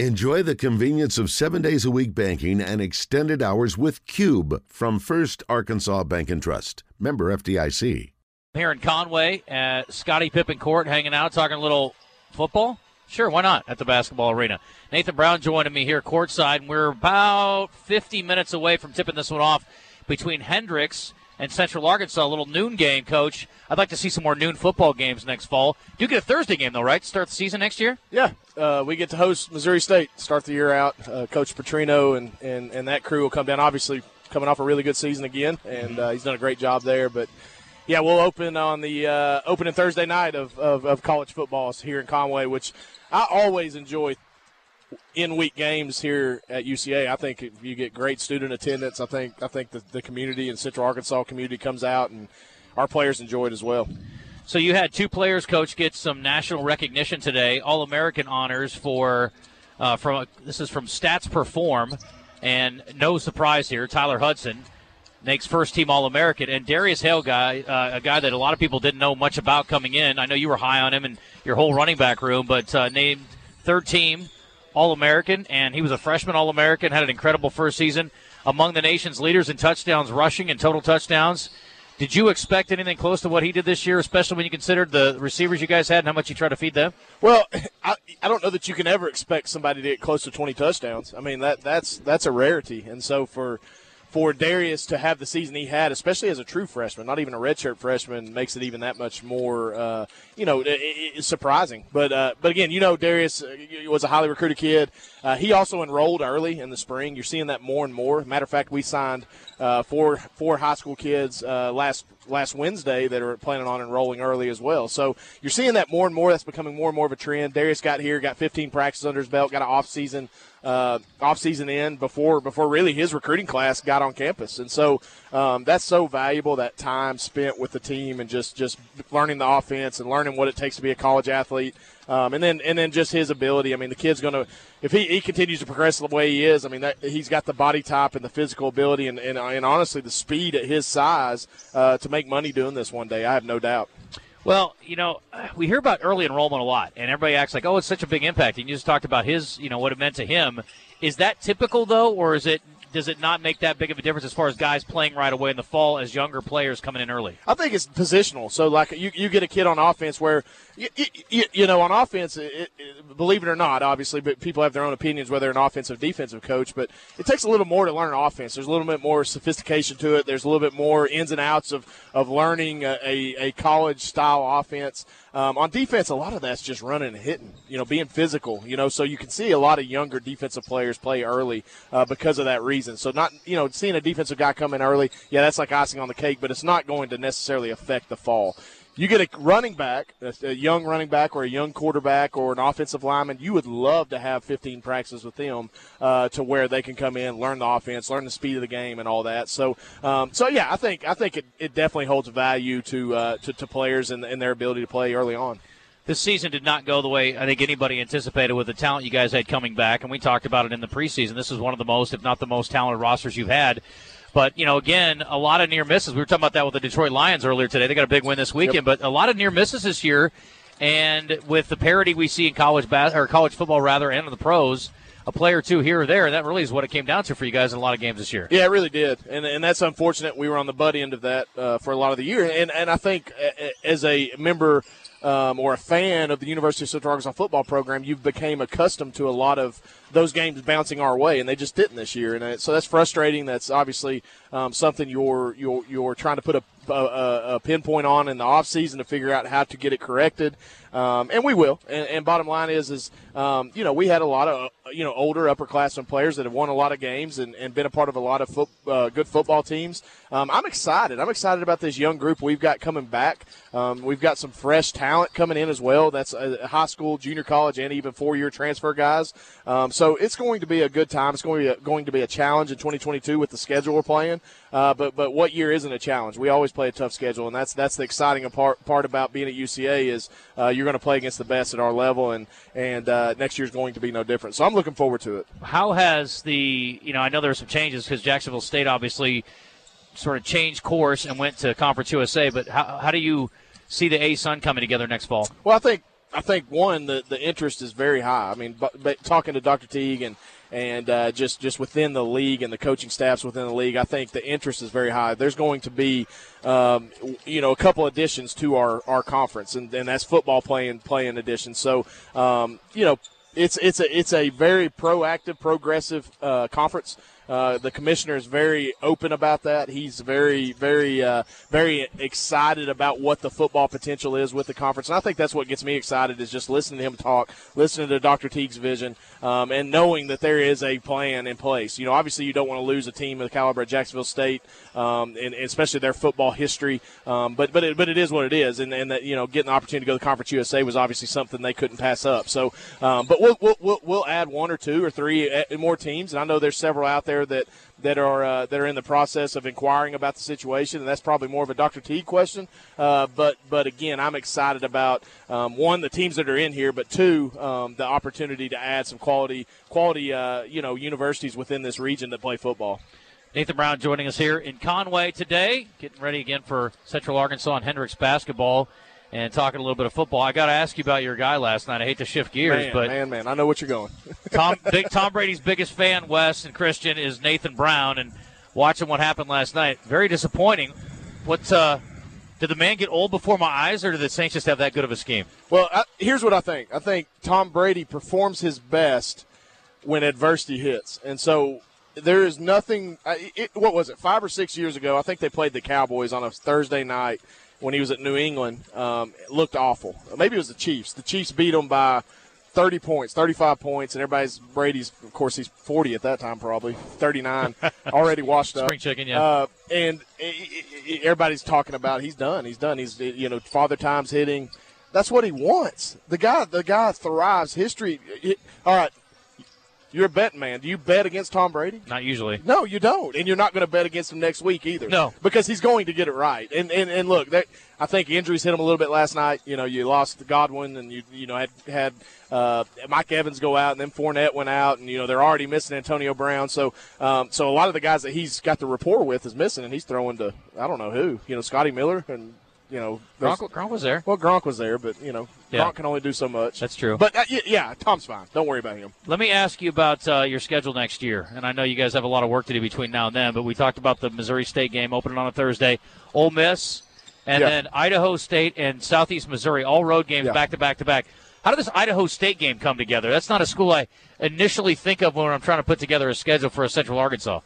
Enjoy the convenience of seven days a week banking and extended hours with Cube from First Arkansas Bank and Trust. Member FDIC. Here in Conway at Scottie Pippen Court, hanging out, talking a little football. Sure, why not at the basketball arena? Nathan Brown joining me here courtside, and we're about 50 minutes away from tipping this one off between Hendrix and Central Arkansas. A little noon game, Coach. I'd like to see some more noon football games next fall. Do get a Thursday game though, right? Start the season next year. Yeah, uh, we get to host Missouri State. Start the year out. Uh, Coach Petrino and, and and that crew will come down. Obviously, coming off a really good season again, and uh, he's done a great job there. But yeah, we'll open on the uh, opening Thursday night of, of, of college footballs here in Conway, which I always enjoy in week games here at UCA. I think you get great student attendance, I think I think the, the community and Central Arkansas community comes out and our players enjoy it as well. So you had two players, coach, get some national recognition today, All American honors for uh, from this is from Stats Perform, and no surprise here, Tyler Hudson makes first team All American, and Darius Hale, guy, uh, a guy that a lot of people didn't know much about coming in. I know you were high on him and your whole running back room, but uh, named third team All American, and he was a freshman All American, had an incredible first season, among the nation's leaders in touchdowns rushing and total touchdowns. Did you expect anything close to what he did this year, especially when you considered the receivers you guys had and how much you try to feed them? Well, I, I don't know that you can ever expect somebody to get close to 20 touchdowns. I mean that that's that's a rarity, and so for for Darius to have the season he had, especially as a true freshman, not even a redshirt freshman, makes it even that much more, uh, you know, it, surprising. But uh, but again, you know, Darius uh, was a highly recruited kid. Uh, he also enrolled early in the spring. You're seeing that more and more. Matter of fact, we signed uh, four four high school kids uh, last last Wednesday that are planning on enrolling early as well. So you're seeing that more and more. That's becoming more and more of a trend. Darius got here, got 15 practices under his belt, got an off season uh, off season in before before really his recruiting class got on campus, and so um, that's so valuable that time spent with the team and just just learning the offense and learning what it takes to be a college athlete. Um, and then and then just his ability. I mean, the kid's going to if he, he continues to progress the way he is. I mean, that, he's got the body type and the physical ability and, and, and honestly the speed at his size uh, to make money doing this one day. I have no doubt. Well, you know, we hear about early enrollment a lot, and everybody acts like, "Oh, it's such a big impact." And you just talked about his, you know, what it meant to him. Is that typical though, or is it does it not make that big of a difference as far as guys playing right away in the fall as younger players coming in early? I think it's positional. So, like, you, you get a kid on offense where, you, you, you know, on offense, it, it, believe it or not, obviously, but people have their own opinions whether an offensive defensive coach, but it takes a little more to learn offense. There's a little bit more sophistication to it. There's a little bit more ins and outs of, of learning a, a, a college style offense. Um, on defense, a lot of that's just running and hitting, you know, being physical, you know, so you can see a lot of younger defensive players play early uh, because of that reason. So, not, you know, seeing a defensive guy come in early, yeah, that's like icing on the cake, but it's not going to necessarily affect the fall you get a running back, a young running back, or a young quarterback, or an offensive lineman. You would love to have 15 practices with them uh, to where they can come in, learn the offense, learn the speed of the game, and all that. So, um, so yeah, I think I think it, it definitely holds value to uh, to, to, players and, and their ability to play early on. This season did not go the way I think anybody anticipated with the talent you guys had coming back, and we talked about it in the preseason. This is one of the most, if not the most talented rosters you've had. But, you know, again, a lot of near misses. We were talking about that with the Detroit Lions earlier today. They got a big win this weekend, yep. but a lot of near misses this year. And with the parity we see in college bas- or college football rather and in the pros, a player or two here or there, and that really is what it came down to for you guys in a lot of games this year. Yeah, it really did, and and that's unfortunate. We were on the butt end of that uh, for a lot of the year, and and I think as a member um, or a fan of the University of Central Arkansas football program, you've became accustomed to a lot of those games bouncing our way, and they just didn't this year. And so that's frustrating. That's obviously um, something you're you're you're trying to put a, a, a pinpoint on in the off season to figure out how to get it corrected. Um, and we will. And, and, bottom line is, is um, you know, we had a lot of you know older upperclassmen players that have won a lot of games and, and been a part of a lot of foot, uh, good football teams. Um, I'm excited. I'm excited about this young group we've got coming back. Um, we've got some fresh talent coming in as well. That's a high school, junior college, and even four-year transfer guys. Um, so it's going to be a good time. It's going to be a, going to be a challenge in 2022 with the schedule we're playing. Uh, but but what year isn't a challenge? We always play a tough schedule, and that's that's the exciting part part about being at UCA is uh, you're going to play against the best at our level, and and uh, next year's going to be no different. So I'm looking forward to it. How has the you know I know there are some changes because Jacksonville State obviously sort of changed course and went to Conference USA, but how how do you see the ASUN coming together next fall? Well, I think I think one the the interest is very high. I mean, but, but talking to Dr. Teague and and uh, just just within the league and the coaching staffs within the league, I think the interest is very high. There's going to be, um, you know, a couple additions to our, our conference, and, and that's football playing playing additions. So, um, you know, it's it's a it's a very proactive, progressive uh, conference. Uh, the commissioner is very open about that. He's very, very, uh, very excited about what the football potential is with the conference, and I think that's what gets me excited is just listening to him talk, listening to Dr. Teague's vision, um, and knowing that there is a plan in place. You know, obviously you don't want to lose a team of the caliber of Jacksonville State, um, and, and, especially their football history. Um, but but it, but it is what it is, and, and that you know getting the opportunity to go to Conference USA was obviously something they couldn't pass up. So, um, but we'll, we'll we'll add one or two or three uh, more teams, and I know there's several out there that that are uh, that are in the process of inquiring about the situation, and that's probably more of a Dr. T question. Uh, but but again, I'm excited about um, one the teams that are in here, but two um, the opportunity to add some quality quality uh, you know universities within this region that play football. Nathan Brown joining us here in Conway today, getting ready again for Central Arkansas and Hendrix basketball and talking a little bit of football. I got to ask you about your guy last night. I hate to shift gears, man, but man, man, I know what you're going. Tom, big, Tom Brady's biggest fan, Wes and Christian, is Nathan Brown, and watching what happened last night, very disappointing. What uh, did the man get old before my eyes, or did the Saints just have that good of a scheme? Well, I, here's what I think. I think Tom Brady performs his best when adversity hits, and so there is nothing. It, what was it? Five or six years ago, I think they played the Cowboys on a Thursday night when he was at New England um, looked awful. Maybe it was the Chiefs. The Chiefs beat them by 30 points, 35 points, and everybody's Brady's. Of course, he's 40 at that time, probably 39, already washed up. Spring chicken, yeah. Uh, and it, it, everybody's talking about he's done. He's done. He's you know father times hitting. That's what he wants. The guy, the guy thrives. History. all right, you're a betting man. Do you bet against Tom Brady? Not usually. No, you don't, and you're not going to bet against him next week either. No, because he's going to get it right. And and, and look, that, I think injuries hit him a little bit last night. You know, you lost Godwin, and you you know had had uh, Mike Evans go out, and then Fournette went out, and you know they're already missing Antonio Brown. So um, so a lot of the guys that he's got the rapport with is missing, and he's throwing to I don't know who. You know, Scotty Miller and you know, Gronk, Gronk, was there. Well, Gronk was there, but you know, yeah. Gronk can only do so much. That's true. But uh, yeah, Tom's fine. Don't worry about him. Let me ask you about uh, your schedule next year, and I know you guys have a lot of work to do between now and then. But we talked about the Missouri State game opening on a Thursday, Ole Miss, and yeah. then Idaho State and Southeast Missouri, all road games back to back to back. How did this Idaho State game come together? That's not a school I initially think of when I'm trying to put together a schedule for a Central Arkansas.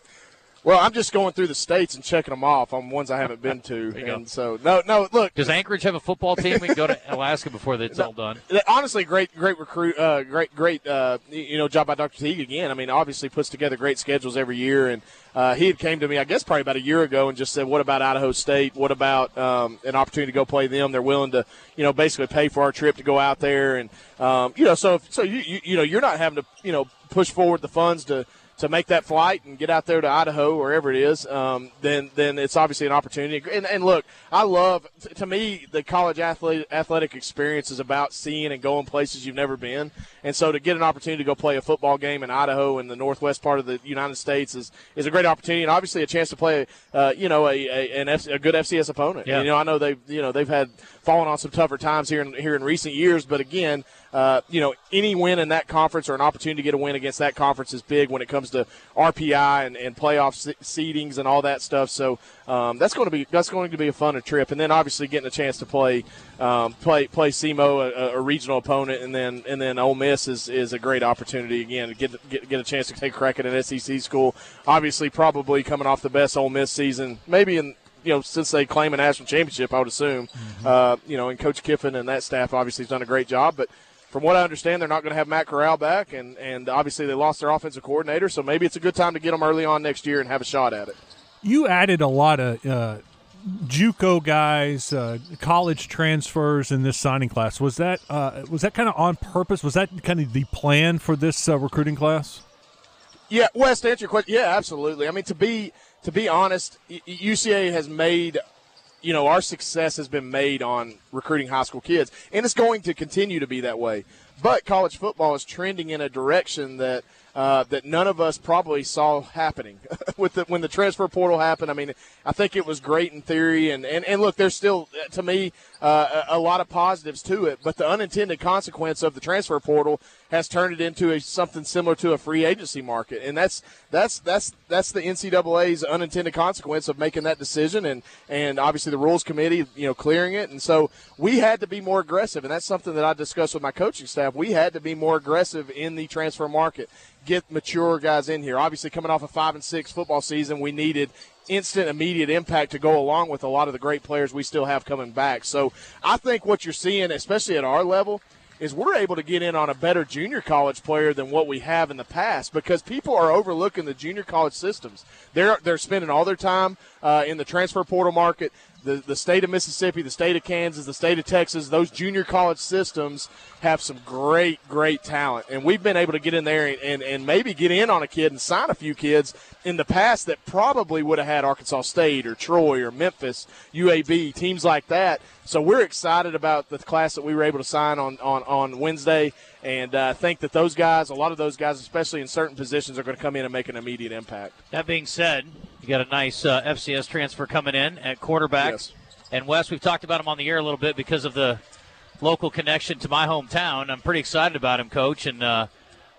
Well, I'm just going through the states and checking them off on ones I haven't been to, and go. so no, no. Look, does Anchorage have a football team? We can go to Alaska before it's no, all done. Honestly, great, great recruit, uh, great, great, uh, you know, job by Dr. Teague again. I mean, obviously puts together great schedules every year, and uh, he had came to me, I guess, probably about a year ago, and just said, "What about Idaho State? What about um, an opportunity to go play them? They're willing to, you know, basically pay for our trip to go out there, and um, you know, so so you, you you know, you're not having to, you know, push forward the funds to." To make that flight and get out there to Idaho, wherever it is, um, then then it's obviously an opportunity. And, and look, I love to me the college athlete, athletic experience is about seeing and going places you've never been. And so to get an opportunity to go play a football game in Idaho in the northwest part of the United States is, is a great opportunity, and obviously a chance to play, uh, you know, a, a, an F, a good FCS opponent. Yeah. And, you know, I know they you know they've had fallen on some tougher times here in here in recent years, but again uh, you know, any win in that conference or an opportunity to get a win against that conference is big when it comes to RPI and, and playoff seedings and all that stuff. So um, that's going to be that's going to be a fun trip. And then obviously getting a chance to play um, play play SEMO, a, a, regional opponent, and then and then Ole Miss is, is a great opportunity again to get, get get a chance to take a crack at an SEC school. Obviously, probably coming off the best Ole Miss season, maybe in you know, since they claim a national championship, I would assume, mm-hmm. uh, you know, and Coach Kiffin and that staff obviously has done a great job. But from what I understand, they're not going to have Matt Corral back, and, and obviously they lost their offensive coordinator, so maybe it's a good time to get them early on next year and have a shot at it. You added a lot of uh, JUCO guys, uh, college transfers in this signing class. Was that uh, was that kind of on purpose? Was that kind of the plan for this uh, recruiting class? Yeah, Wes, to answer your question, yeah, absolutely. I mean, to be to be honest, UCA has made you know, our success has been made on recruiting high school kids, and it's going to continue to be that way. But college football is trending in a direction that uh, that none of us probably saw happening with the, when the transfer portal happened. I mean, I think it was great in theory, and, and, and look, there's still to me uh, a, a lot of positives to it, but the unintended consequence of the transfer portal has turned it into a, something similar to a free agency market, and that's that's that's that's the NCAA's unintended consequence of making that decision, and and obviously the rules committee, you know, clearing it, and so we had to be more aggressive, and that's something that I discussed with my coaching staff. We had to be more aggressive in the transfer market, get mature guys in here. Obviously, coming off a five and six football season, we needed instant, immediate impact to go along with a lot of the great players we still have coming back. So I think what you're seeing, especially at our level is we're able to get in on a better junior college player than what we have in the past because people are overlooking the junior college systems. They're they're spending all their time uh, in the transfer portal market. The, the state of Mississippi, the state of Kansas, the state of Texas, those junior college systems have some great, great talent. And we've been able to get in there and, and, and maybe get in on a kid and sign a few kids in the past that probably would have had Arkansas State or Troy or Memphis, UAB, teams like that. So we're excited about the class that we were able to sign on, on, on Wednesday and uh, think that those guys, a lot of those guys, especially in certain positions, are going to come in and make an immediate impact. That being said, you got a nice uh, FCS transfer coming in at quarterback. Yes. And Wes, we've talked about him on the air a little bit because of the local connection to my hometown. I'm pretty excited about him, Coach. And uh,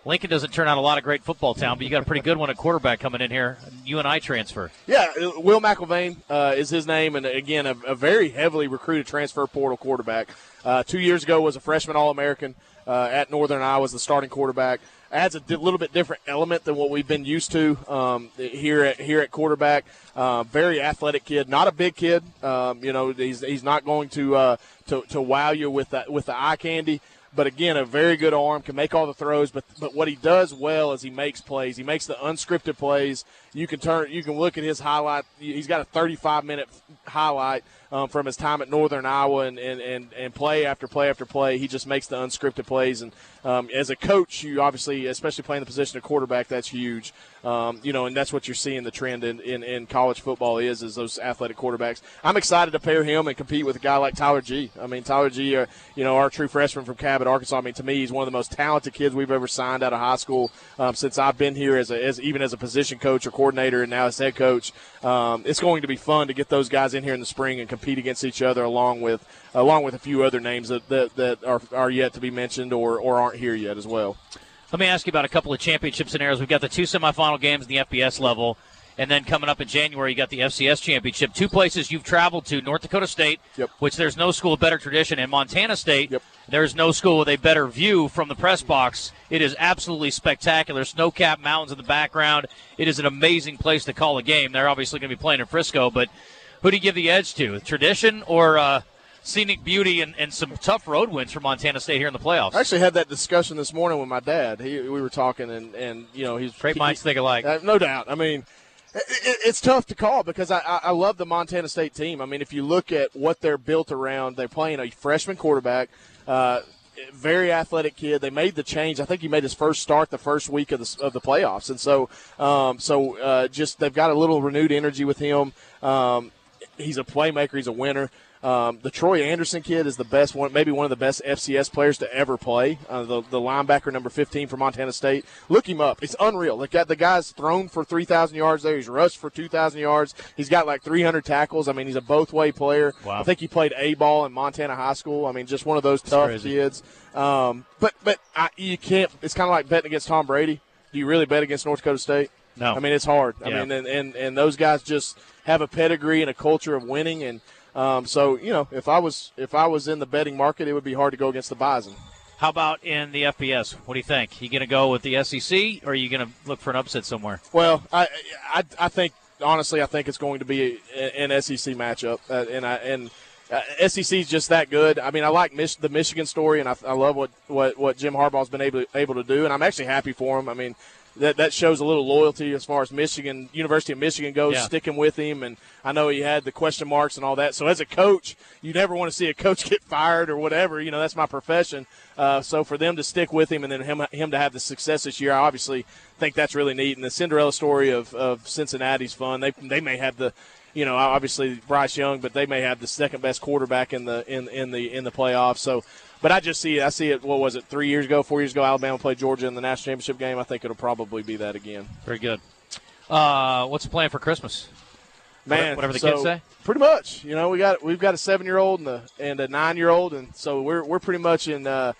Lincoln doesn't turn out a lot of great football town, but you got a pretty good one at quarterback coming in here. You and I transfer. Yeah, uh, Will McElvain uh, is his name, and again, a, a, very heavily recruited transfer portal quarterback. Uh, two years ago, was a freshman All American uh, at Northern Iowa as the starting quarterback. Adds a di- little bit different element than what we've been used to um, here at here at quarterback. Uh, very athletic kid, not a big kid. Um, you know, he's, he's not going to, uh, to to wow you with that with the eye candy. But again, a very good arm, can make all the throws. But but what he does well is he makes plays. He makes the unscripted plays. You can turn, you can look at his highlight. He's got a 35 minute highlight um, from his time at Northern Iowa and, and, and, and play after play after play. He just makes the unscripted plays. And um, as a coach, you obviously, especially playing the position of quarterback, that's huge. Um, you know, and that's what you're seeing the trend in, in, in, college football is is those athletic quarterbacks. I'm excited to pair him and compete with a guy like Tyler G. I mean, Tyler G. Uh, you know, our true freshman from Cabot, Arkansas. I mean, to me, he's one of the most talented kids we've ever signed out of high school um, since I've been here as, a, as even as a position coach or coordinator, and now as head coach. Um, it's going to be fun to get those guys in here in the spring and compete against each other, along with along with a few other names that, that, that are, are yet to be mentioned or, or aren't here yet as well. Let me ask you about a couple of championship scenarios. We've got the two semifinal games in the FBS level, and then coming up in January, you got the FCS championship. Two places you've traveled to: North Dakota State, yep. which there's no school of better tradition, and Montana State. Yep. There's no school with a better view from the press box. It is absolutely spectacular. Snow-capped mountains in the background. It is an amazing place to call a game. They're obviously going to be playing in Frisco, but who do you give the edge to? Tradition or uh, scenic beauty and, and some tough road wins for Montana State here in the playoffs. I actually had that discussion this morning with my dad. He, we were talking, and, and you know, he's great minds think alike. Uh, no doubt. I mean, it, it's tough to call because I, I love the Montana State team. I mean, if you look at what they're built around, they're playing a freshman quarterback. Uh, very athletic kid. They made the change. I think he made his first start the first week of the of the playoffs, and so um, so uh, just they've got a little renewed energy with him. Um, he's a playmaker. He's a winner. Um, the Troy Anderson kid is the best one, maybe one of the best FCS players to ever play. Uh, the, the linebacker number 15 for Montana State. Look him up. It's unreal. The, guy, the guy's thrown for 3,000 yards there. He's rushed for 2,000 yards. He's got like 300 tackles. I mean, he's a both way player. Wow. I think he played A ball in Montana High School. I mean, just one of those tough kids. Um, but but I, you can't. It's kind of like betting against Tom Brady. Do you really bet against North Dakota State? No. I mean, it's hard. I mean, and, and and those guys just have a pedigree and a culture of winning and. Um, so you know, if I was if I was in the betting market, it would be hard to go against the Bison. How about in the FBS? What do you think? You going to go with the SEC, or are you going to look for an upset somewhere? Well, I, I, I think honestly, I think it's going to be an SEC matchup, uh, and I and uh, SEC is just that good. I mean, I like Mich- the Michigan story, and I, I love what, what what Jim Harbaugh's been able able to do, and I'm actually happy for him. I mean. That, that shows a little loyalty as far as Michigan, University of Michigan goes, Yeah. sticking with him. And I know he had the question marks and all that. So as a coach, you never want to see a coach get fired or whatever. You know, that's my profession. Uh, so for them to stick with him and then him, him to have the success this year, I obviously think that's really neat. And the Cinderella story of, of Cincinnati's fun. They, they may have the you know, obviously Bryce Young, but they may have the second best quarterback in the in in the in the playoffs. So, but I just see it. I see it. What was it? Three years ago, four years ago, Alabama played Georgia in the national championship game. I think it'll probably be that again. Very good. Uh, what's the plan for Christmas? Man, whatever the so, kids say. Pretty much. You know, we got we've got a seven year old and a and a nine year old, and so we're we're pretty much in. Uh,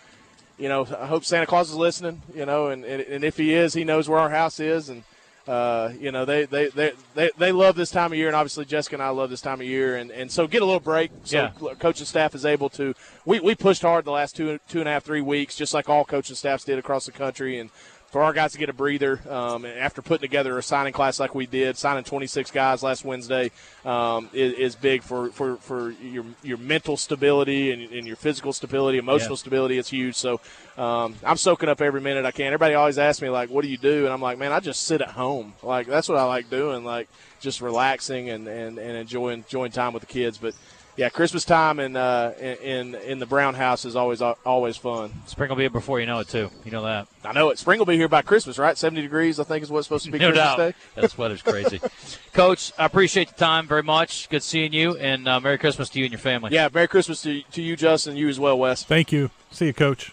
you know, I hope Santa Claus is listening. You know, and, and, and if he is, he knows where our house is, and uh, you know, they, they, they, they, they love this time of year, and obviously Jessica and I love this time of year, and, and so get a little break. So Yeah. coaching staff is able to. We, we pushed hard the last two two and a half three weeks, just like all coaching staffs did across the country, and for our guys to get a breather um, after putting together a signing class like we did, signing 26 guys last Wednesday um, is, is big for, for, for your your mental stability and, and your physical stability, emotional Yeah. stability. It's huge. So um, I'm soaking up every minute I can. Everybody always asks me like, "What do you do?" And I'm like, "Man, I just sit at home. Like that's what I like doing. Like just relaxing and, and, and enjoying enjoying time with the kids." But yeah, Christmas time in uh, in in the Brown house is always always fun. Spring will be here before you know it, too. You know that. I know it. Spring will be here by Christmas, right? 70 degrees, I think, is what's supposed to be No Christmas doubt. Day. That weather's crazy. Coach, I appreciate the time very much. Good seeing you, and uh, Merry Christmas to you and your family. Yeah, Merry Christmas to, to you, Justin, you as well, Wes. Thank you. See you, Coach.